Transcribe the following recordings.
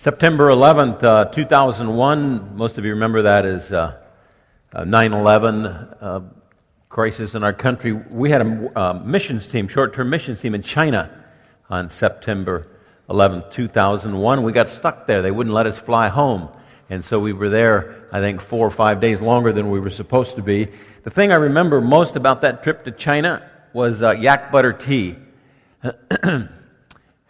September 11th, uh, 2001, most of you remember that as uh, 9 11 uh, crisis in our country. We had a uh, missions team, short term missions team in China on September 11th, 2001. We got stuck there. They wouldn't let us fly home. And so we were there, I think, four or five days longer than we were supposed to be. The thing I remember most about that trip to China was uh, yak butter tea.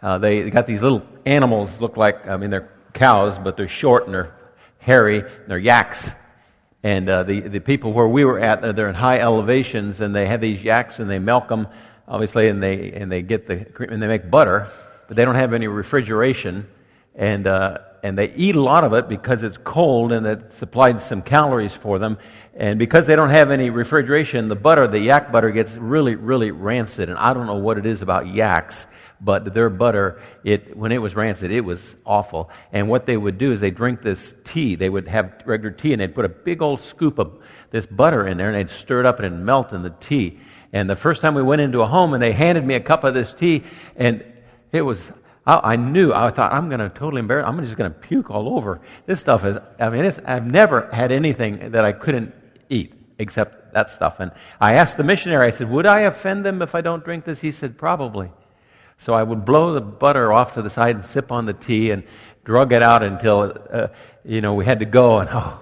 Uh, they got these little animals, look like, I mean, they're cows, but they're short and they're hairy, and they're yaks. And uh, the, the people where we were at, uh, they're in high elevations, and they have these yaks, and they milk them, obviously, and they, and they get the cream, and they make butter, but they don't have any refrigeration. And, uh, and they eat a lot of it because it's cold and it supplied some calories for them. And because they don't have any refrigeration, the butter, the yak butter, gets really, really rancid. And I don't know what it is about yaks but their butter, it, when it was rancid, it was awful. And what they would do is they drink this tea. They would have regular tea and they'd put a big old scoop of this butter in there and they'd stir it up and it'd melt in the tea. And the first time we went into a home and they handed me a cup of this tea and it was, I, I knew, I thought, I'm going to totally embarrass, I'm just going to puke all over. This stuff is, I mean, I've never had anything that I couldn't eat except that stuff. And I asked the missionary, I said, would I offend them if I don't drink this? He said, probably. So I would blow the butter off to the side and sip on the tea and drug it out until, uh, you know, we had to go and, oh,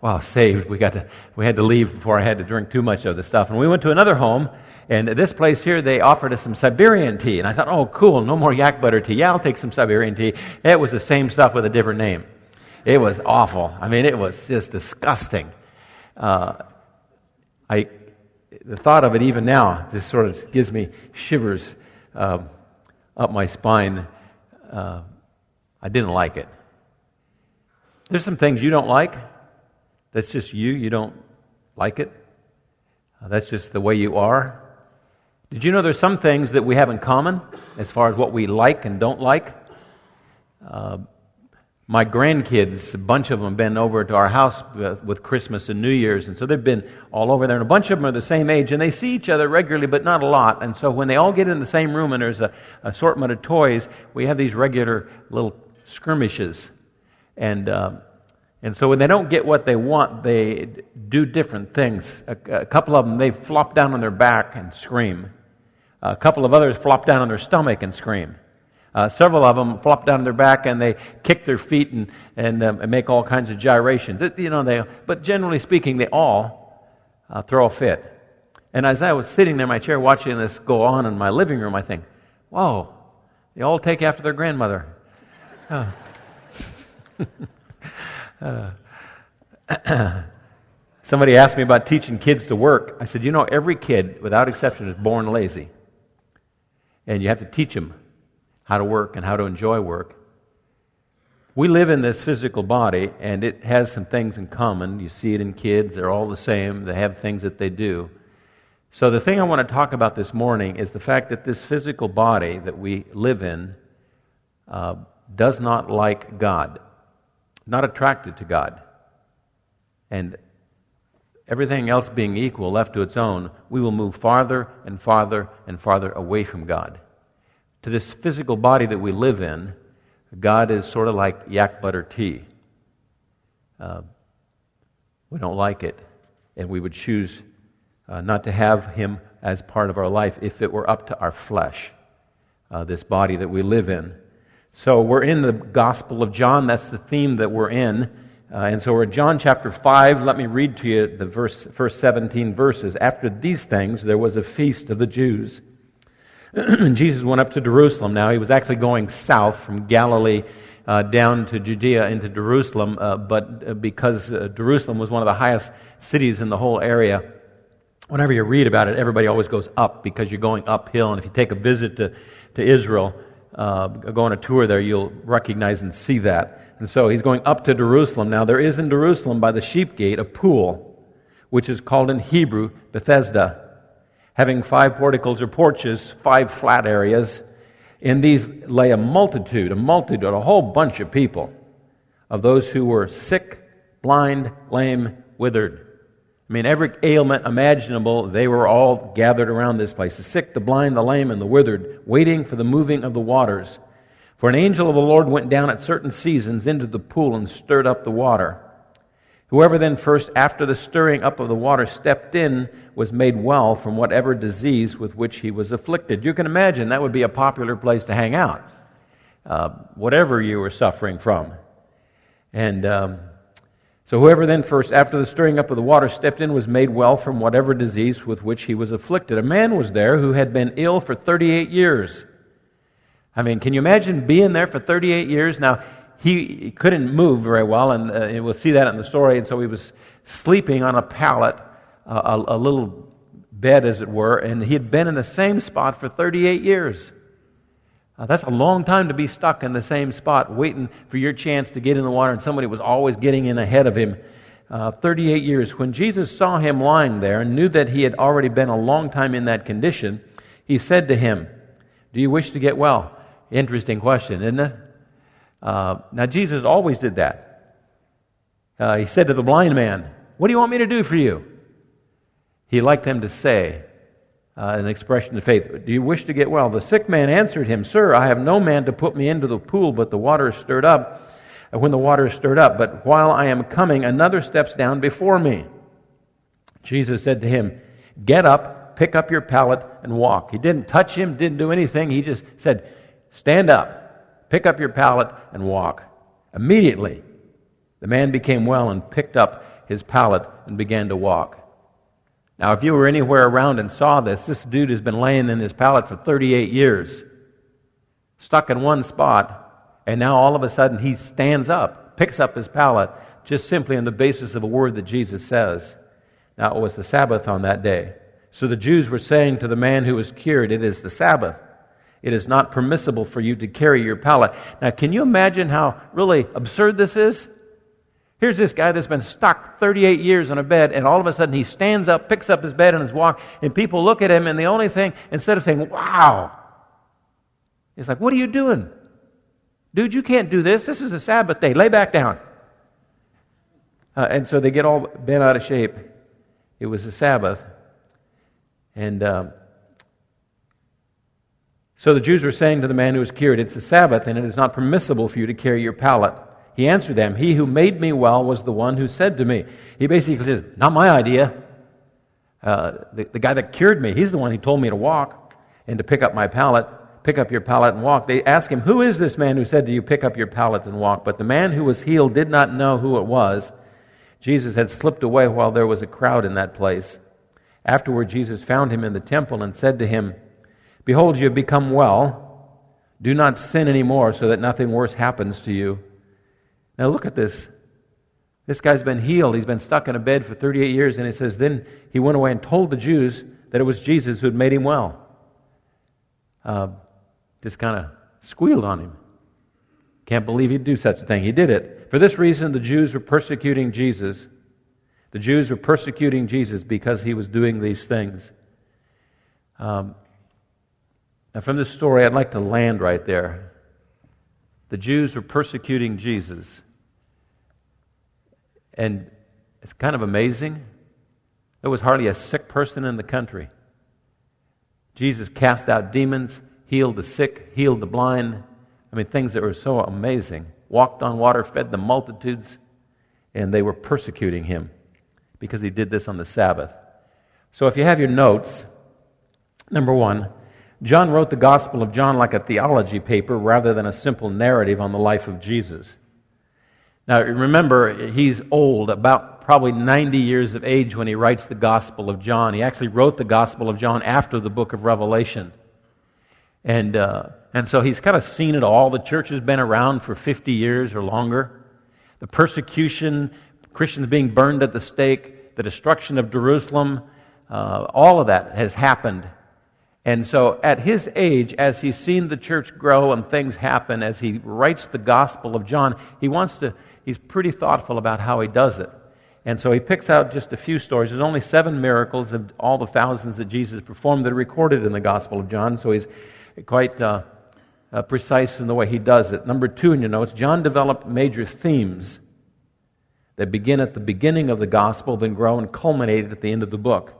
wow, saved. We got to, we had to leave before I had to drink too much of the stuff. And we went to another home and this place here, they offered us some Siberian tea. And I thought, oh, cool, no more yak butter tea. Yeah, I'll take some Siberian tea. It was the same stuff with a different name. It was awful. I mean, it was just disgusting. Uh, I, the thought of it even now just sort of gives me shivers. Uh, up my spine. Uh, I didn't like it. There's some things you don't like. That's just you. You don't like it. Uh, that's just the way you are. Did you know there's some things that we have in common as far as what we like and don't like? Uh, my grandkids, a bunch of them, been over to our house with Christmas and New Year's, and so they've been all over there. And a bunch of them are the same age, and they see each other regularly, but not a lot. And so when they all get in the same room and there's an assortment of toys, we have these regular little skirmishes. And uh, and so when they don't get what they want, they do different things. A, a couple of them, they flop down on their back and scream. A couple of others flop down on their stomach and scream. Uh, several of them flop down their back and they kick their feet and, and, um, and make all kinds of gyrations. It, you know, they, but generally speaking, they all uh, throw a fit. And as I was sitting there in my chair watching this go on in my living room, I think, whoa, they all take after their grandmother. Uh, somebody asked me about teaching kids to work. I said, you know, every kid, without exception, is born lazy. And you have to teach them how to work and how to enjoy work. We live in this physical body, and it has some things in common. You see it in kids, they're all the same, they have things that they do. So, the thing I want to talk about this morning is the fact that this physical body that we live in uh, does not like God, not attracted to God. And everything else being equal, left to its own, we will move farther and farther and farther away from God to this physical body that we live in, God is sort of like yak butter tea. Uh, we don't like it, and we would choose uh, not to have Him as part of our life if it were up to our flesh, uh, this body that we live in. So we're in the Gospel of John. That's the theme that we're in. Uh, and so we're in John chapter 5. Let me read to you the verse, first 17 verses. After these things, there was a feast of the Jews. Jesus went up to Jerusalem. Now, he was actually going south from Galilee uh, down to Judea into Jerusalem, uh, but uh, because uh, Jerusalem was one of the highest cities in the whole area, whenever you read about it, everybody always goes up because you're going uphill. And if you take a visit to, to Israel, uh, go on a tour there, you'll recognize and see that. And so he's going up to Jerusalem. Now, there is in Jerusalem by the sheep gate a pool, which is called in Hebrew Bethesda having five porticos or porches, five flat areas. In these lay a multitude, a multitude, a whole bunch of people, of those who were sick, blind, lame, withered. I mean, every ailment imaginable, they were all gathered around this place the sick, the blind, the lame, and the withered, waiting for the moving of the waters. For an angel of the Lord went down at certain seasons into the pool and stirred up the water. Whoever then first, after the stirring up of the water, stepped in was made well from whatever disease with which he was afflicted. You can imagine that would be a popular place to hang out, uh, whatever you were suffering from. And um, so whoever then first, after the stirring up of the water, stepped in was made well from whatever disease with which he was afflicted. A man was there who had been ill for 38 years. I mean, can you imagine being there for 38 years? Now, he couldn't move very well, and uh, we'll see that in the story. And so he was sleeping on a pallet, a, a little bed, as it were, and he had been in the same spot for 38 years. Uh, that's a long time to be stuck in the same spot, waiting for your chance to get in the water, and somebody was always getting in ahead of him. Uh, 38 years. When Jesus saw him lying there and knew that he had already been a long time in that condition, he said to him, Do you wish to get well? Interesting question, isn't it? Uh, now, Jesus always did that. Uh, he said to the blind man, What do you want me to do for you? He liked them to say, uh, an expression of faith, Do you wish to get well? The sick man answered him, Sir, I have no man to put me into the pool, but the water is stirred up. When the water is stirred up, but while I am coming, another steps down before me. Jesus said to him, Get up, pick up your pallet, and walk. He didn't touch him, didn't do anything. He just said, Stand up, pick up your pallet, and walk. Immediately, the man became well and picked up his pallet and began to walk. Now, if you were anywhere around and saw this, this dude has been laying in his pallet for 38 years, stuck in one spot, and now all of a sudden he stands up, picks up his pallet, just simply on the basis of a word that Jesus says. Now, it was the Sabbath on that day. So the Jews were saying to the man who was cured, It is the Sabbath. It is not permissible for you to carry your pallet. Now, can you imagine how really absurd this is? Here's this guy that's been stuck 38 years on a bed, and all of a sudden he stands up, picks up his bed and his walk, and people look at him, and the only thing, instead of saying, wow, it's like, what are you doing? Dude, you can't do this. This is a Sabbath day. Lay back down. Uh, and so they get all bent out of shape. It was a Sabbath. And um, so the Jews were saying to the man who was cured, It's a Sabbath, and it is not permissible for you to carry your pallet. He answered them, He who made me well was the one who said to me. He basically says, Not my idea. Uh, the, the guy that cured me, he's the one who told me to walk and to pick up my pallet. Pick up your pallet and walk. They ask him, Who is this man who said to you, Pick up your pallet and walk? But the man who was healed did not know who it was. Jesus had slipped away while there was a crowd in that place. Afterward, Jesus found him in the temple and said to him, Behold, you have become well. Do not sin anymore so that nothing worse happens to you. Now look at this. This guy's been healed. He's been stuck in a bed for 38 years, and he says, Then he went away and told the Jews that it was Jesus who had made him well. Uh, just kind of squealed on him. Can't believe he'd do such a thing. He did it. For this reason, the Jews were persecuting Jesus. The Jews were persecuting Jesus because he was doing these things. Um, now, from this story, I'd like to land right there. The Jews were persecuting Jesus. And it's kind of amazing. There was hardly a sick person in the country. Jesus cast out demons, healed the sick, healed the blind. I mean, things that were so amazing. Walked on water, fed the multitudes, and they were persecuting him because he did this on the Sabbath. So if you have your notes, number one, John wrote the Gospel of John like a theology paper rather than a simple narrative on the life of Jesus. Now, remember, he's old, about probably 90 years of age when he writes the Gospel of John. He actually wrote the Gospel of John after the book of Revelation. And, uh, and so he's kind of seen it all. The church has been around for 50 years or longer. The persecution, Christians being burned at the stake, the destruction of Jerusalem, uh, all of that has happened and so, at his age, as he's seen the church grow and things happen, as he writes the Gospel of John, he wants to, he's pretty thoughtful about how he does it. And so he picks out just a few stories. There's only seven miracles of all the thousands that Jesus performed that are recorded in the Gospel of John, so he's quite uh, uh, precise in the way he does it. Number two in your notes, John developed major themes that begin at the beginning of the Gospel, then grow and culminate at the end of the book.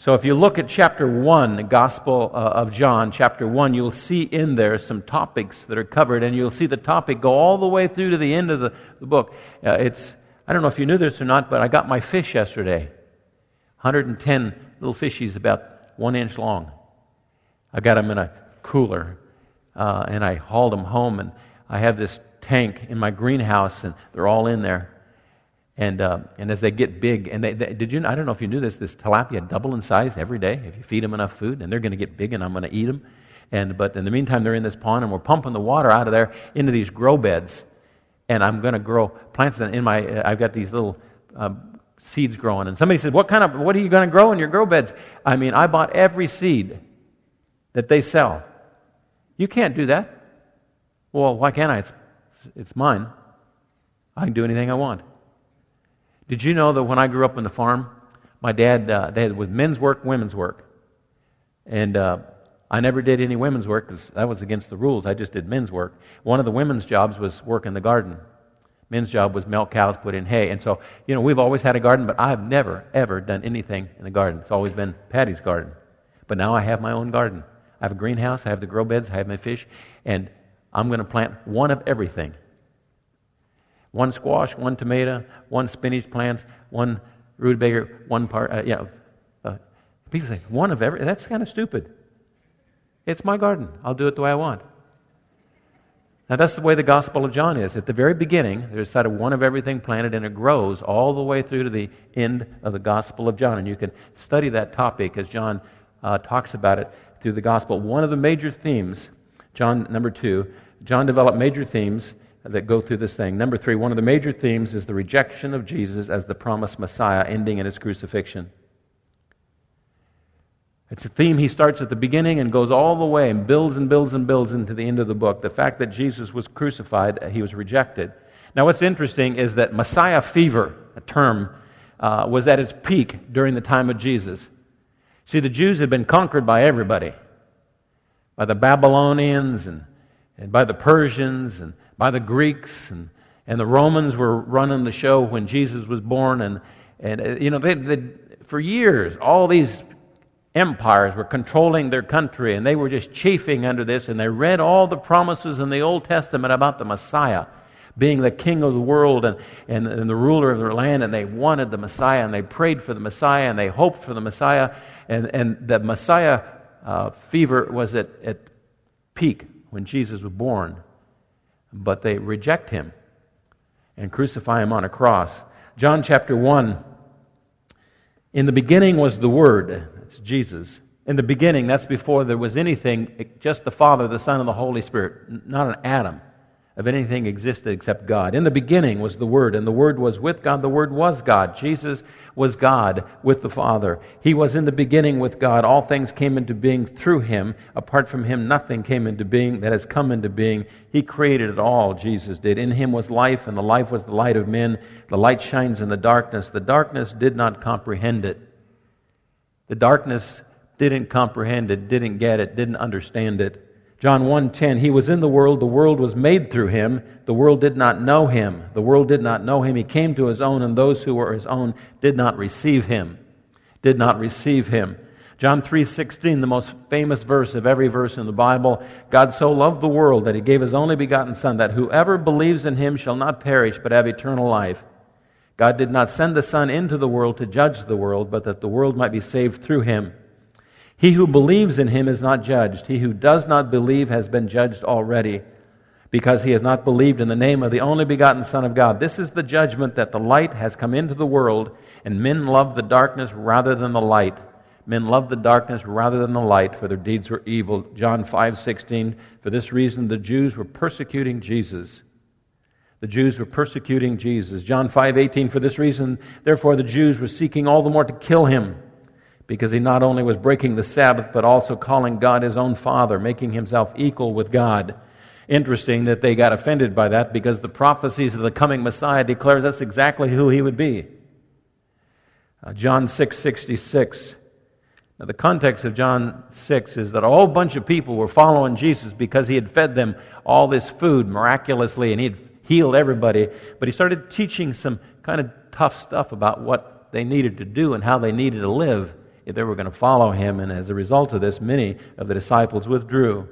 So if you look at chapter 1, the Gospel uh, of John, chapter 1, you'll see in there some topics that are covered, and you'll see the topic go all the way through to the end of the, the book. Uh, it's, I don't know if you knew this or not, but I got my fish yesterday. 110 little fishies about one inch long. I got them in a cooler, uh, and I hauled them home, and I have this tank in my greenhouse, and they're all in there. And, uh, and as they get big, and they, they, did you, I don't know if you knew this, this tilapia double in size every day if you feed them enough food, and they're going to get big, and I'm going to eat them. And, but in the meantime, they're in this pond, and we're pumping the water out of there into these grow beds. And I'm going to grow plants in my, uh, I've got these little um, seeds growing. And somebody said, what kind of, what are you going to grow in your grow beds? I mean, I bought every seed that they sell. You can't do that. Well, why can't I? It's, it's mine. I can do anything I want. Did you know that when I grew up on the farm, my dad, uh, was men's work, women's work. And uh, I never did any women's work because that was against the rules. I just did men's work. One of the women's jobs was work in the garden. Men's job was milk cows, put in hay. And so, you know, we've always had a garden, but I've never, ever done anything in the garden. It's always been Patty's garden. But now I have my own garden. I have a greenhouse, I have the grow beds, I have my fish, and I'm going to plant one of everything one squash, one tomato, one spinach plant, one rutabaga, one part, uh, yeah. Uh, people say, one of every, that's kind of stupid. It's my garden. I'll do it the way I want. Now, that's the way the Gospel of John is. At the very beginning, there's sort of one of everything planted, and it grows all the way through to the end of the Gospel of John. And you can study that topic as John uh, talks about it through the Gospel. One of the major themes, John number two, John developed major themes that go through this thing. Number three, one of the major themes is the rejection of Jesus as the promised Messiah, ending in his crucifixion. It's a theme he starts at the beginning and goes all the way and builds and builds and builds into the end of the book. The fact that Jesus was crucified, uh, he was rejected. Now, what's interesting is that Messiah fever, a term, uh, was at its peak during the time of Jesus. See, the Jews had been conquered by everybody by the Babylonians and, and by the Persians and by the Greeks, and, and the Romans were running the show when Jesus was born. And, and uh, you know, they, they, for years, all these empires were controlling their country, and they were just chafing under this, and they read all the promises in the Old Testament about the Messiah being the king of the world and, and, and, the ruler of their land, and they wanted the Messiah, and they prayed for the Messiah, and they hoped for the Messiah, and, and the Messiah uh, fever was at, at peak when Jesus was born but they reject him and crucify him on a cross. John chapter 1 In the beginning was the Word, it's Jesus. In the beginning, that's before there was anything, just the Father, the Son, and the Holy Spirit, not an atom of anything existed except God. In the beginning was the Word, and the Word was with God. The Word was God. Jesus was God with the Father. He was in the beginning with God. All things came into being through Him. Apart from Him, nothing came into being that has come into being. He created it all, Jesus did. In Him was life, and the life was the light of men. The light shines in the darkness. The darkness did not comprehend it. The darkness didn't comprehend it, didn't get it, didn't understand it. John 1:10 He was in the world the world was made through him the world did not know him the world did not know him. He came to his own and those who were his own did not receive him did not receive him. John 3:16 the most famous verse of every verse in the Bible. God so loved the world that he gave his only begotten son that whoever believes in him shall not perish but have eternal life. God did not send the son into the world to judge the world but that the world might be saved through him he who believes in him is not judged. He who does not believe has been judged already, because he has not believed in the name of the only begotten Son of God. This is the judgment that the light has come into the world, and men love the darkness rather than the light. Men love the darkness rather than the light, for their deeds were evil. John 5:16. For this reason the Jews were persecuting Jesus. The Jews were persecuting Jesus. John 5:18. For this reason, therefore, the Jews were seeking all the more to kill him because he not only was breaking the Sabbath, but also calling God his own Father, making himself equal with God. Interesting that they got offended by that because the prophecies of the coming Messiah declares that's exactly who he would be. Uh, John 6:66. now, the context of John 6 is that a whole bunch of people were following Jesus because he had fed them all this food miraculously and he had healed everybody. But he started teaching some kind of tough stuff about what they needed to do and how they needed to live they were going to follow him. And as a result of this, many of the disciples withdrew.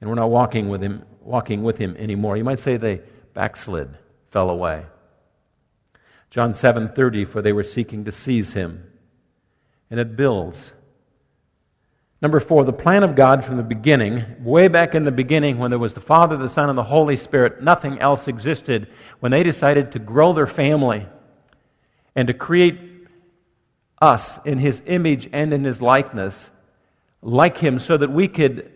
And we're not walking with him, walking with him anymore. You might say they backslid, fell away. John 7:30 for they were seeking to seize him. And it builds. Number 4, the plan of God from the beginning, way back in the beginning when there was the Father, the Son and the Holy Spirit, nothing else existed. When they decided to grow their family and to create us in his image and in his likeness, like him so that we could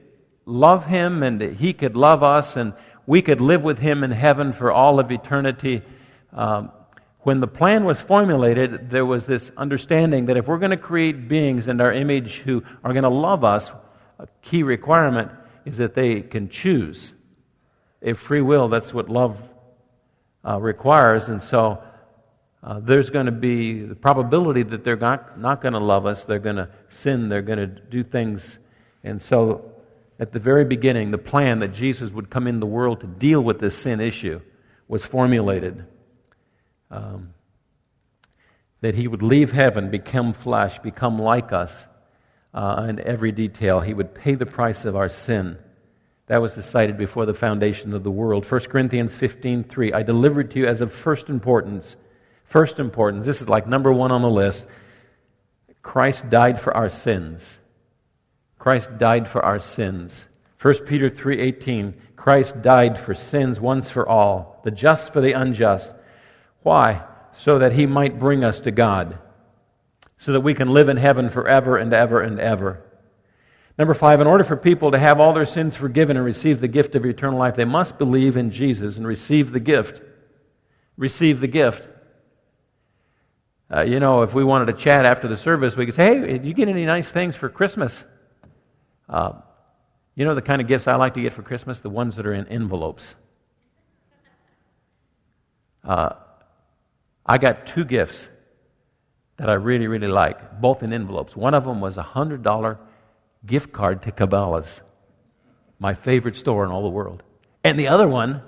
love him and he could love us and we could live with him in heaven for all of eternity. Um, when the plan was formulated, there was this understanding that if we're going to create beings in our image who are going to love us, a key requirement is that they can choose. If free will, that's what love uh, requires. And so uh, there's going to be the probability that they're not, not going to love us, they're going to sin, they're going to do things. And so at the very beginning, the plan that Jesus would come in the world to deal with this sin issue was formulated um, that he would leave heaven, become flesh, become like us uh, in every detail. He would pay the price of our sin. That was decided before the foundation of the world. 1 Corinthians 15:3. I delivered to you as of first importance. First importance. This is like number one on the list. Christ died for our sins. Christ died for our sins. 1 Peter 3:18 Christ died for sins once for all, the just for the unjust, why? So that he might bring us to God, so that we can live in heaven forever and ever and ever. Number five, in order for people to have all their sins forgiven and receive the gift of eternal life, they must believe in Jesus and receive the gift. Receive the gift. Uh, you know, if we wanted to chat after the service, we could say, hey, did you get any nice things for Christmas? Uh, you know the kind of gifts I like to get for Christmas? The ones that are in envelopes. Uh, I got two gifts that I really, really like, both in envelopes. One of them was a $100 gift card to Cabela's, my favorite store in all the world. And the other one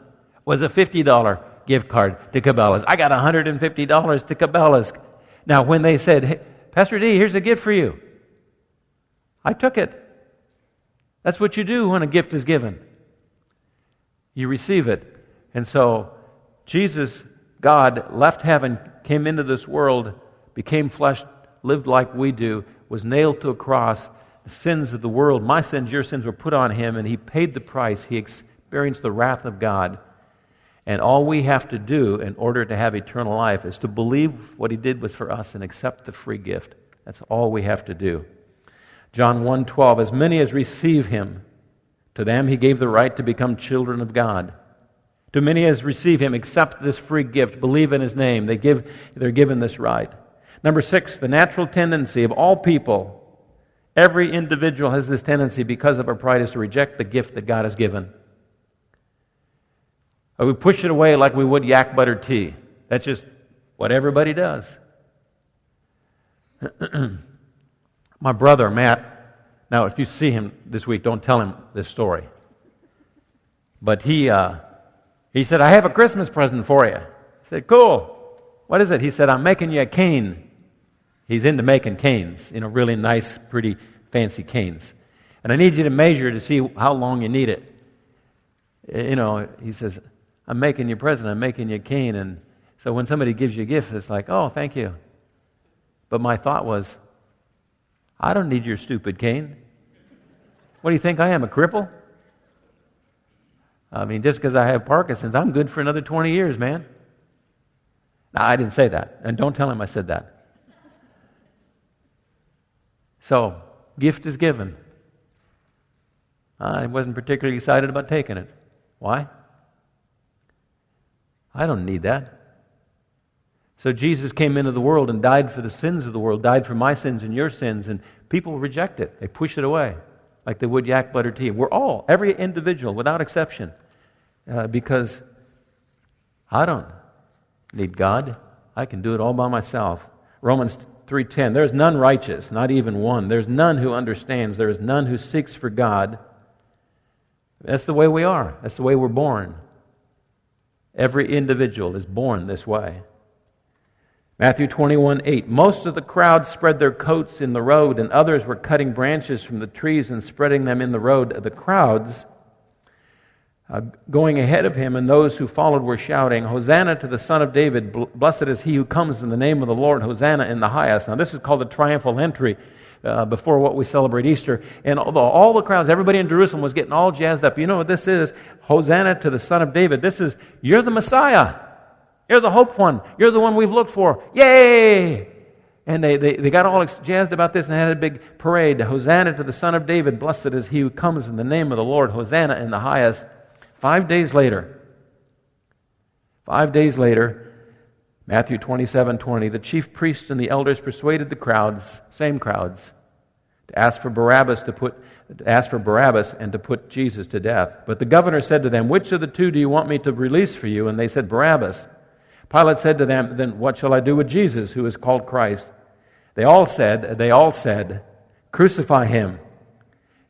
was a $50 gift card to Cabela's. I got $150 to Cabela's. Now, when they said, hey, Pastor D, here's a gift for you, I took it. That's what you do when a gift is given. You receive it. And so, Jesus God left heaven, came into this world, became flesh, lived like we do, was nailed to a cross. The sins of the world, my sins, your sins, were put on him, and he paid the price. He experienced the wrath of God. And all we have to do in order to have eternal life is to believe what he did was for us and accept the free gift. That's all we have to do. John 1:12 As many as receive him to them he gave the right to become children of God. To many as receive him, accept this free gift, believe in his name. They give, they're given this right. Number six, the natural tendency of all people, every individual has this tendency because of our pride is to reject the gift that God has given. Or we push it away like we would yak butter tea. That's just what everybody does. My brother, Matt, now if you see him this week, don't tell him this story. But he, uh, he said, I have a Christmas present for you. I said, Cool. What is it? He said, I'm making you a cane. He's into making canes, you know, really nice, pretty, fancy canes. And I need you to measure to see how long you need it. You know, he says, I'm making you a present, I'm making you cane. And so when somebody gives you a gift, it's like, oh, thank you. But my thought was, I don't need your stupid cane. What do you think I am, a cripple? I mean, just because I have Parkinson's, I'm good for another 20 years, man. Now, I didn't say that. And don't tell him I said that. So, gift is given. I wasn't particularly excited about taking it. Why? I don't need that. So Jesus came into the world and died for the sins of the world, died for my sins and your sins, and people reject it. They push it away like they would yak butter tea. We're all, every individual, without exception, uh, because I don't need God. I can do it all by myself. Romans 3:10 There's none righteous, not even one. There's none who understands. There is none who seeks for God. That's the way we are. That's the way we're born. Every individual is born this way. Matthew 21 8. Most of the crowd spread their coats in the road, and others were cutting branches from the trees and spreading them in the road. The crowds uh, going ahead of him, and those who followed were shouting, Hosanna to the Son of David! Blessed is he who comes in the name of the Lord! Hosanna in the highest. Now, this is called a triumphal entry. Uh, before what we celebrate Easter. And although all the crowds, everybody in Jerusalem was getting all jazzed up. You know what this is? Hosanna to the Son of David. This is, you're the Messiah. You're the hope one. You're the one we've looked for. Yay! And they, they, they got all jazzed about this and had a big parade. Hosanna to the Son of David. Blessed is he who comes in the name of the Lord. Hosanna in the highest. Five days later, five days later, Matthew 27 20, the chief priests and the elders persuaded the crowds, same crowds, to ask for Barabbas to put to ask for Barabbas and to put Jesus to death. But the governor said to them, Which of the two do you want me to release for you? And they said, Barabbas. Pilate said to them, Then what shall I do with Jesus, who is called Christ? They all said, They all said, Crucify him.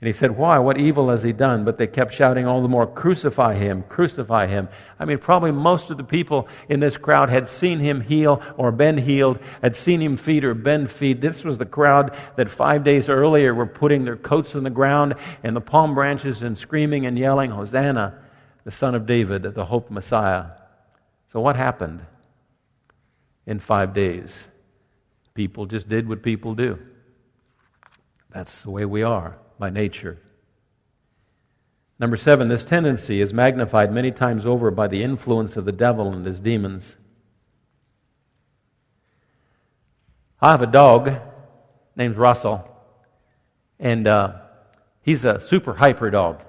And he said, Why? What evil has he done? But they kept shouting all the more, Crucify him, crucify him. I mean, probably most of the people in this crowd had seen him heal or been healed, had seen him feed or been feed. This was the crowd that five days earlier were putting their coats on the ground and the palm branches and screaming and yelling, Hosanna, the Son of David, the Hope Messiah. So, what happened in five days? People just did what people do. That's the way we are by nature. Number seven, this tendency is magnified many times over by the influence of the devil and his demons. I have a dog named Russell, and uh, he's a super hyper dog.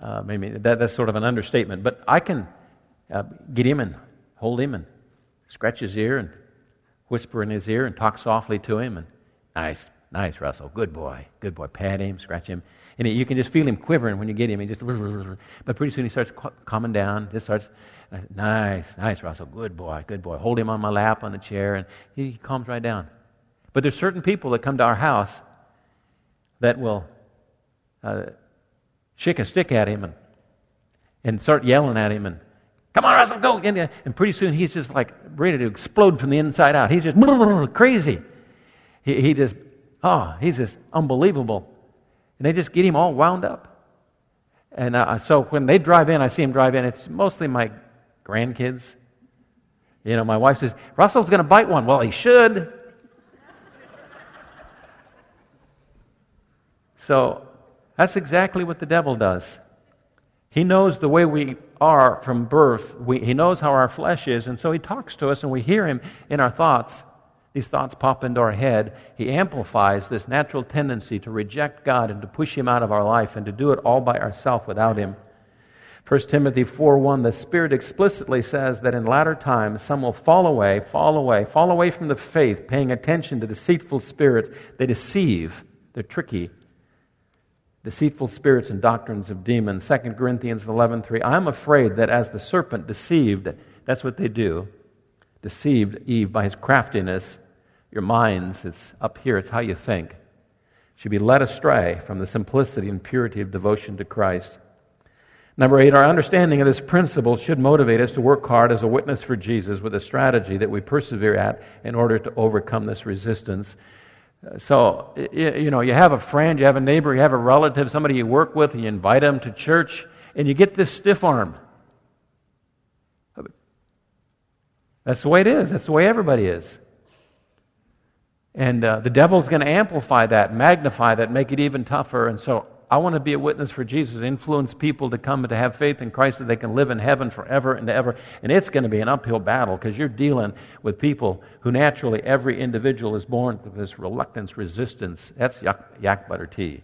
Uh, maybe that, that's sort of an understatement, but I can uh, get him and hold him and scratch his ear and whisper in his ear and talk softly to him. And nice, nice, Russell, good boy, good boy. Pat him, scratch him, and you can just feel him quivering when you get him. He just, but pretty soon he starts calming down. Just starts, nice, nice, Russell, good boy, good boy. Hold him on my lap on the chair, and he calms right down. But there's certain people that come to our house that will uh, shake a stick at him and, and start yelling at him and Come on, Russell, go. And pretty soon he's just like ready to explode from the inside out. He's just crazy. He, he just, oh, he's just unbelievable. And they just get him all wound up. And uh, so when they drive in, I see him drive in. It's mostly my grandkids. You know, my wife says, Russell's going to bite one. Well, he should. so that's exactly what the devil does. He knows the way we are from birth. We, he knows how our flesh is, and so He talks to us, and we hear Him in our thoughts. These thoughts pop into our head. He amplifies this natural tendency to reject God and to push Him out of our life and to do it all by ourselves without Him. 1 Timothy 4 1, the Spirit explicitly says that in latter times some will fall away, fall away, fall away from the faith, paying attention to deceitful spirits. They deceive, they're tricky deceitful spirits and doctrines of demons 2 corinthians 11.3 i'm afraid that as the serpent deceived that's what they do deceived eve by his craftiness your minds it's up here it's how you think should be led astray from the simplicity and purity of devotion to christ number eight our understanding of this principle should motivate us to work hard as a witness for jesus with a strategy that we persevere at in order to overcome this resistance uh, so, you know, you have a friend, you have a neighbor, you have a relative, somebody you work with, and you invite them to church, and you get this stiff arm. That's the way it is. That's the way everybody is. And uh, the devil's going to amplify that, magnify that, make it even tougher. And so I want to be a witness for Jesus, influence people to come and to have faith in Christ that they can live in heaven forever and ever. And it's going to be an uphill battle because you're dealing with people who naturally, every individual is born with this reluctance, resistance. That's yak, yak butter tea.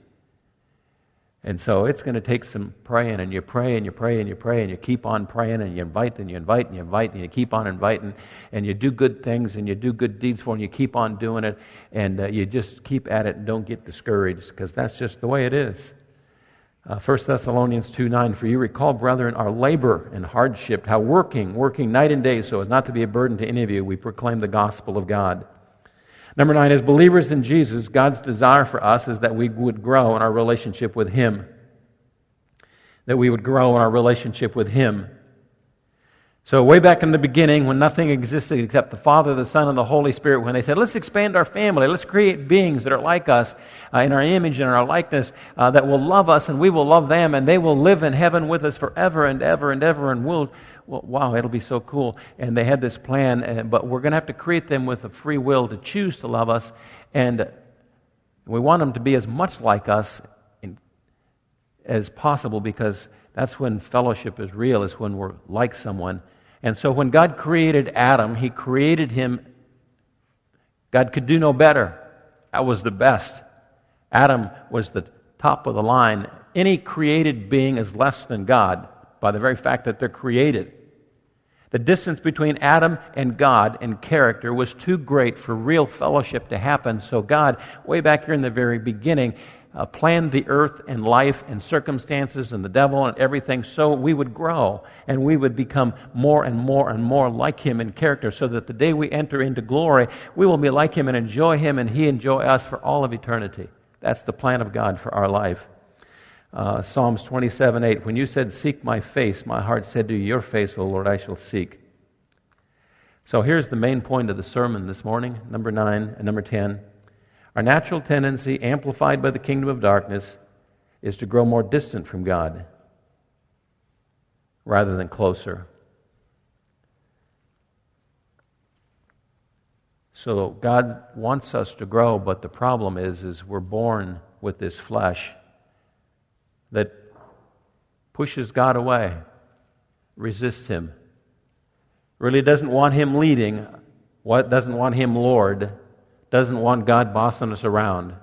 And so it's going to take some praying, and you pray and you pray and you pray and you keep on praying and you invite and you invite and you invite and you keep on inviting and you do good things and you do good deeds for and you keep on doing it and uh, you just keep at it and don't get discouraged because that's just the way it is. Uh, 1 Thessalonians 2 9, for you recall, brethren, our labor and hardship, how working, working night and day so as not to be a burden to any of you, we proclaim the gospel of God. Number nine, as believers in Jesus, God's desire for us is that we would grow in our relationship with Him. That we would grow in our relationship with Him. So, way back in the beginning, when nothing existed except the Father, the Son, and the Holy Spirit, when they said, let's expand our family, let's create beings that are like us, uh, in our image and our likeness, uh, that will love us and we will love them, and they will live in heaven with us forever and ever and ever, and we'll, well, wow, it'll be so cool. And they had this plan, uh, but we're going to have to create them with a free will to choose to love us, and we want them to be as much like us in, as possible because that's when fellowship is real, is when we're like someone and so when God created Adam, he created him, God could do no better. That was the best. Adam was the top of the line. Any created being is less than God by the very fact that they're created. The distance between Adam and God in character was too great for real fellowship to happen. So, God, way back here in the very beginning, uh, planned the earth and life and circumstances and the devil and everything so we would grow and we would become more and more and more like him in character so that the day we enter into glory, we will be like him and enjoy him and he enjoy us for all of eternity. That's the plan of God for our life. Uh, Psalms 27 8. When you said, Seek my face, my heart said to you, Your face, O Lord, I shall seek. So here's the main point of the sermon this morning, number 9 and number 10. Our natural tendency, amplified by the kingdom of darkness, is to grow more distant from God rather than closer. So God wants us to grow, but the problem is, is we're born with this flesh that pushes God away, resists Him, really doesn't want Him leading, doesn't want Him Lord, doesn't want God bossing us around,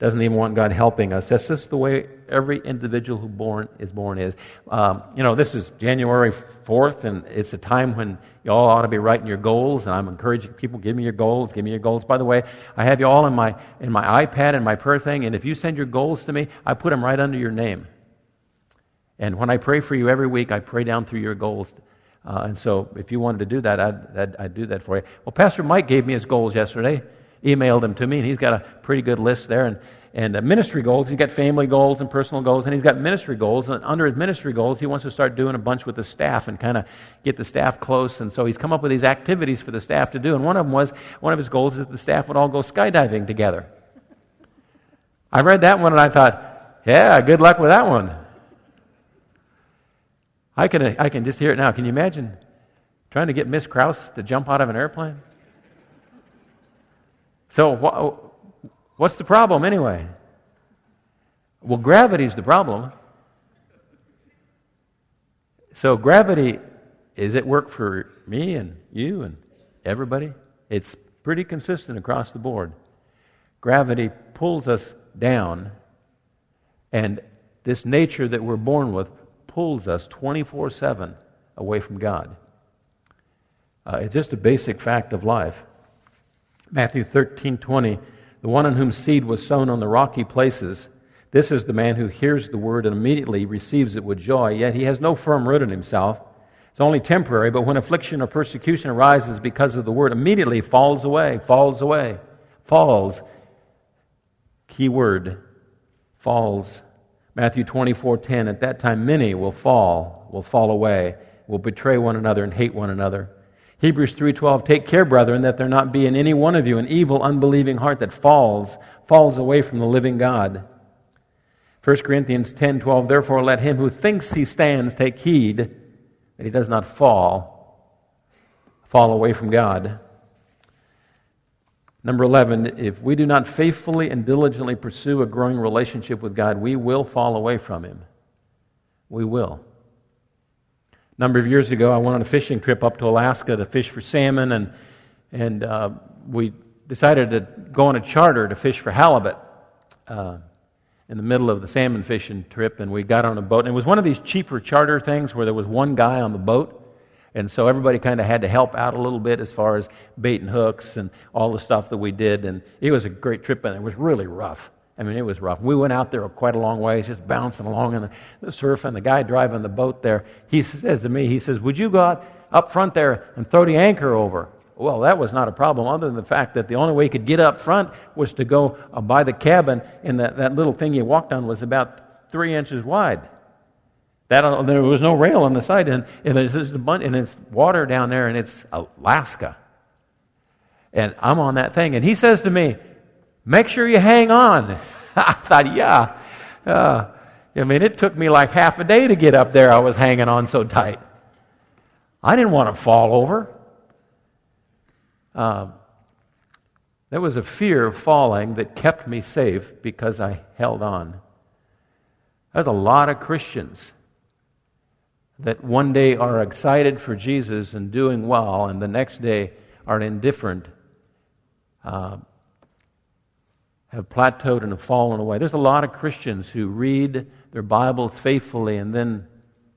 doesn't even want God helping us. That's just the way every individual who born is born is. Um, you know, this is January 4th, and it's a time when you all ought to be writing your goals, and I'm encouraging people, give me your goals, give me your goals. By the way, I have you all in my, in my iPad and my prayer thing, and if you send your goals to me, I put them right under your name. And when I pray for you every week, I pray down through your goals. Uh, and so if you wanted to do that, I'd, I'd, I'd do that for you. Well, Pastor Mike gave me his goals yesterday emailed them to me, and he's got a pretty good list there. And, and uh, ministry goals, he's got family goals and personal goals, and he's got ministry goals. And under his ministry goals, he wants to start doing a bunch with the staff and kind of get the staff close. And so he's come up with these activities for the staff to do. And one of them was, one of his goals is that the staff would all go skydiving together. I read that one and I thought, yeah, good luck with that one. I can, I can just hear it now. Can you imagine trying to get Miss Kraus to jump out of an airplane? So, wh- what's the problem anyway? Well, gravity's the problem. So, gravity is at work for me and you and everybody. It's pretty consistent across the board. Gravity pulls us down, and this nature that we're born with pulls us 24 7 away from God. Uh, it's just a basic fact of life. Matthew 13, 20, the one in whom seed was sown on the rocky places. This is the man who hears the word and immediately receives it with joy, yet he has no firm root in himself. It's only temporary, but when affliction or persecution arises because of the word, immediately falls away, falls away, falls. Key word, falls. Matthew 24, 10, at that time many will fall, will fall away, will betray one another and hate one another. Hebrews 3:12 Take care brethren that there not be in any one of you an evil unbelieving heart that falls falls away from the living God. 1 Corinthians 10:12 Therefore let him who thinks he stands take heed that he does not fall fall away from God. Number 11 if we do not faithfully and diligently pursue a growing relationship with God we will fall away from him. We will number of years ago, I went on a fishing trip up to Alaska to fish for salmon, and, and uh, we decided to go on a charter to fish for halibut uh, in the middle of the salmon fishing trip. And we got on a boat, and it was one of these cheaper charter things where there was one guy on the boat. And so everybody kind of had to help out a little bit as far as bait and hooks and all the stuff that we did. And it was a great trip, and it was really rough. I mean, it was rough. We went out there quite a long ways, just bouncing along in the, the surf, and the guy driving the boat there, he says to me, he says, Would you go out up front there and throw the anchor over? Well, that was not a problem, other than the fact that the only way you could get up front was to go uh, by the cabin, and that, that little thing you walked on was about three inches wide. That, there was no rail on the side, and, and, it's, and it's water down there, and it's Alaska. And I'm on that thing, and he says to me, Make sure you hang on. I thought, Yeah. Uh, I mean, it took me like half a day to get up there. I was hanging on so tight. I didn't want to fall over. Uh, there was a fear of falling that kept me safe because I held on. There's a lot of Christians that one day are excited for Jesus and doing well, and the next day are indifferent, uh, have plateaued and have fallen away. There's a lot of Christians who read their Bibles faithfully and then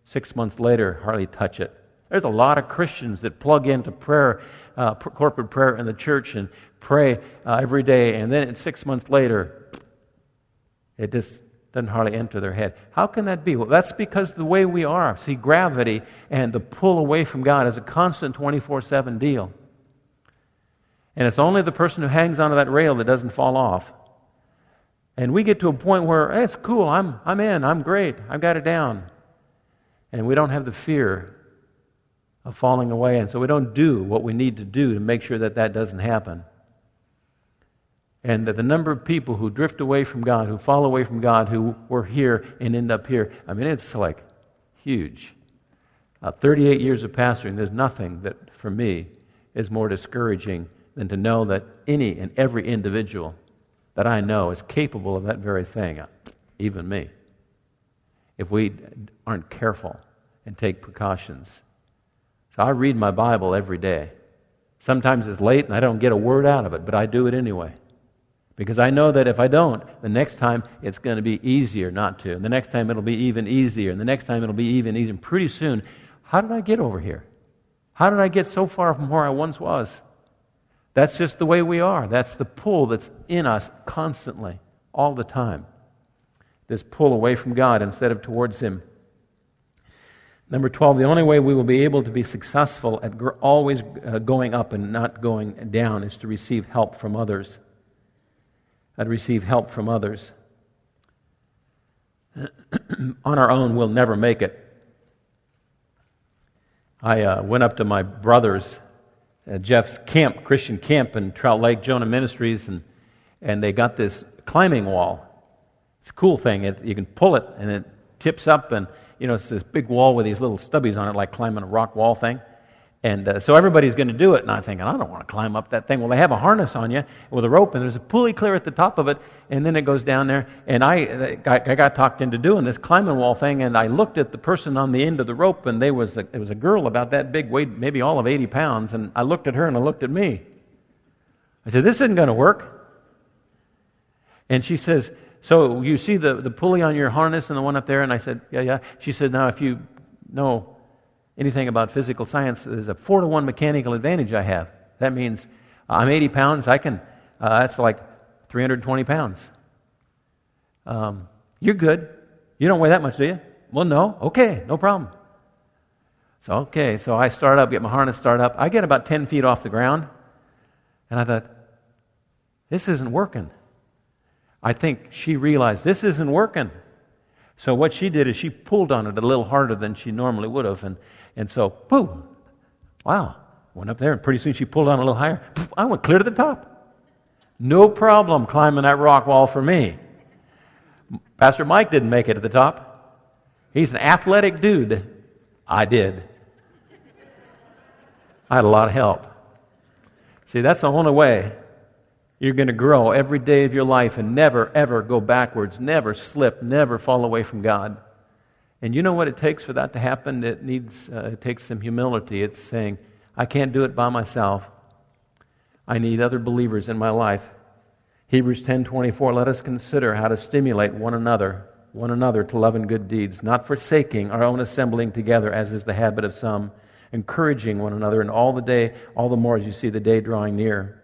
six months later hardly touch it. There's a lot of Christians that plug into prayer, uh, corporate prayer in the church and pray uh, every day, and then six months later, it just doesn't hardly enter their head. How can that be? Well, that's because the way we are. See, gravity and the pull away from God is a constant 24 7 deal. And it's only the person who hangs onto that rail that doesn't fall off. And we get to a point where hey, it's cool, I'm, I'm in, I'm great, I've got it down. And we don't have the fear of falling away, and so we don't do what we need to do to make sure that that doesn't happen. And that the number of people who drift away from God, who fall away from God, who were here and end up here, I mean, it's like huge. Uh, 38 years of pastoring, there's nothing that, for me, is more discouraging than to know that any and every individual that I know is capable of that very thing, uh, even me. If we aren't careful and take precautions. So I read my Bible every day. Sometimes it's late and I don't get a word out of it, but I do it anyway. Because I know that if I don't, the next time it's going to be easier not to. And the next time it'll be even easier. And the next time it'll be even easier. And pretty soon, how did I get over here? How did I get so far from where I once was? That's just the way we are. That's the pull that's in us constantly, all the time. This pull away from God instead of towards Him. Number 12, the only way we will be able to be successful at gr- always uh, going up and not going down is to receive help from others. I'd receive help from others. On our own, we'll never make it. I uh, went up to my brother's uh, Jeff's camp, Christian camp in Trout Lake, Jonah Ministries, and, and they got this climbing wall. It's a cool thing. It, you can pull it, and it tips up, and you know it's this big wall with these little stubbies on it, like climbing a rock wall thing. And uh, so everybody's going to do it. And I'm thinking, I don't want to climb up that thing. Well, they have a harness on you with a rope, and there's a pulley clear at the top of it, and then it goes down there. And I, I got talked into doing this climbing wall thing, and I looked at the person on the end of the rope, and there was a, it was a girl about that big, weighed maybe all of 80 pounds. And I looked at her, and I looked at me. I said, This isn't going to work. And she says, So you see the, the pulley on your harness and the one up there? And I said, Yeah, yeah. She said, Now, if you know anything about physical science, there's a four to one mechanical advantage I have. That means I'm 80 pounds, I can, uh, that's like 320 pounds. Um, you're good. You don't weigh that much, do you? Well, no. Okay, no problem. So, okay, so I start up, get my harness start up. I get about 10 feet off the ground, and I thought, this isn't working. I think she realized this isn't working. So what she did is she pulled on it a little harder than she normally would have, and and so, boom, wow, went up there, and pretty soon she pulled on a little higher. I went clear to the top. No problem climbing that rock wall for me. Pastor Mike didn't make it to the top. He's an athletic dude. I did. I had a lot of help. See, that's the only way you're going to grow every day of your life and never, ever go backwards, never slip, never fall away from God. And you know what it takes for that to happen? It needs, uh, it takes some humility. It's saying, I can't do it by myself. I need other believers in my life. Hebrews 10:24 let us consider how to stimulate one another one another to love and good deeds not forsaking our own assembling together as is the habit of some encouraging one another and all the day all the more as you see the day drawing near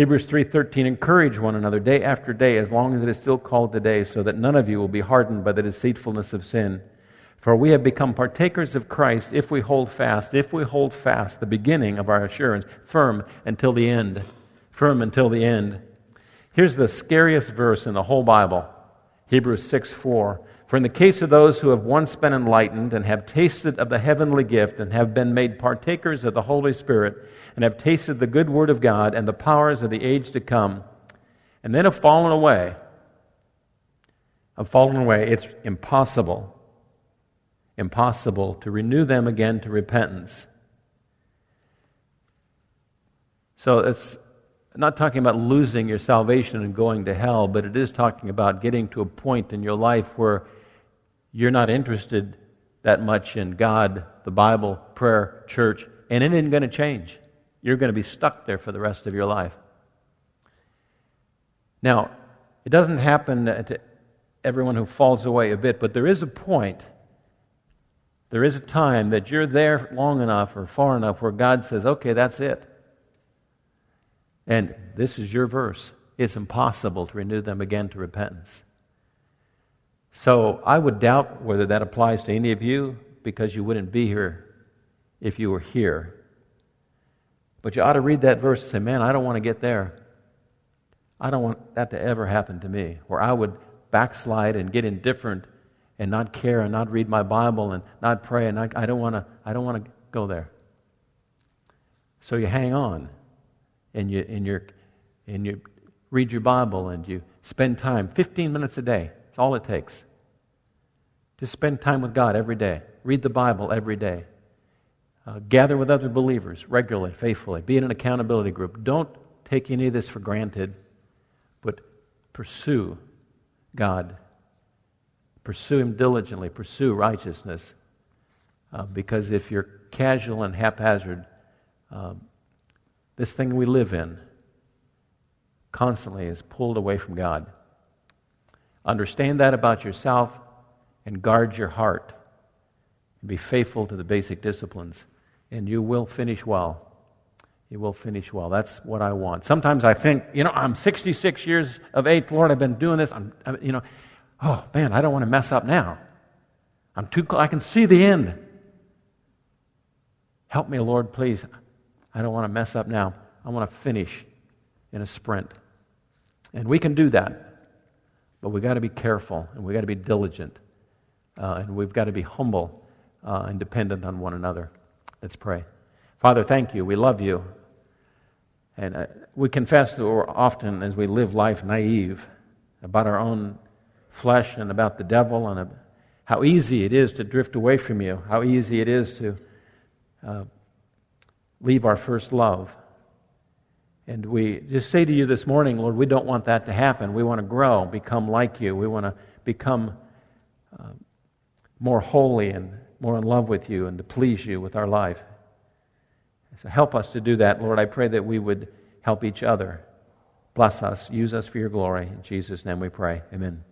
Hebrews 3:13 encourage one another day after day as long as it is still called today so that none of you will be hardened by the deceitfulness of sin. For we have become partakers of Christ if we hold fast, if we hold fast the beginning of our assurance firm until the end. Firm until the end. Here's the scariest verse in the whole Bible. Hebrews 6 4. For in the case of those who have once been enlightened and have tasted of the heavenly gift and have been made partakers of the Holy Spirit and have tasted the good word of God and the powers of the age to come, and then have fallen away, have fallen away, it's impossible, impossible to renew them again to repentance. So it's not talking about losing your salvation and going to hell, but it is talking about getting to a point in your life where you're not interested that much in God, the Bible, prayer, church, and it isn't going to change. You're going to be stuck there for the rest of your life. Now, it doesn't happen to everyone who falls away a bit, but there is a point, there is a time that you're there long enough or far enough where God says, okay, that's it. And this is your verse. It's impossible to renew them again to repentance. So I would doubt whether that applies to any of you because you wouldn't be here if you were here. But you ought to read that verse and say, man, I don't want to get there. I don't want that to ever happen to me, where I would backslide and get indifferent and not care and not read my Bible and not pray and I don't want to I don't want to go there. So you hang on and you and you and you read your Bible and you spend time, 15 minutes a day all it takes. To spend time with God every day, read the Bible every day, uh, gather with other believers regularly, faithfully, be in an accountability group. Don't take any of this for granted, but pursue God. Pursue Him diligently, pursue righteousness. Uh, because if you're casual and haphazard, uh, this thing we live in constantly is pulled away from God. Understand that about yourself and guard your heart. And Be faithful to the basic disciplines, and you will finish well. You will finish well. That's what I want. Sometimes I think, you know, I'm 66 years of age, Lord, I've been doing this. I'm, I'm you know, oh man, I don't want to mess up now. I'm too, I can see the end. Help me, Lord, please. I don't want to mess up now. I want to finish in a sprint. And we can do that. But we've got to be careful and we've got to be diligent uh, and we've got to be humble uh, and dependent on one another. Let's pray. Father, thank you. We love you. And uh, we confess that we're often, as we live life, naive about our own flesh and about the devil and how easy it is to drift away from you, how easy it is to uh, leave our first love. And we just say to you this morning, Lord, we don't want that to happen. We want to grow, become like you. We want to become uh, more holy and more in love with you and to please you with our life. So help us to do that, Lord. I pray that we would help each other. Bless us. Use us for your glory. In Jesus' name we pray. Amen.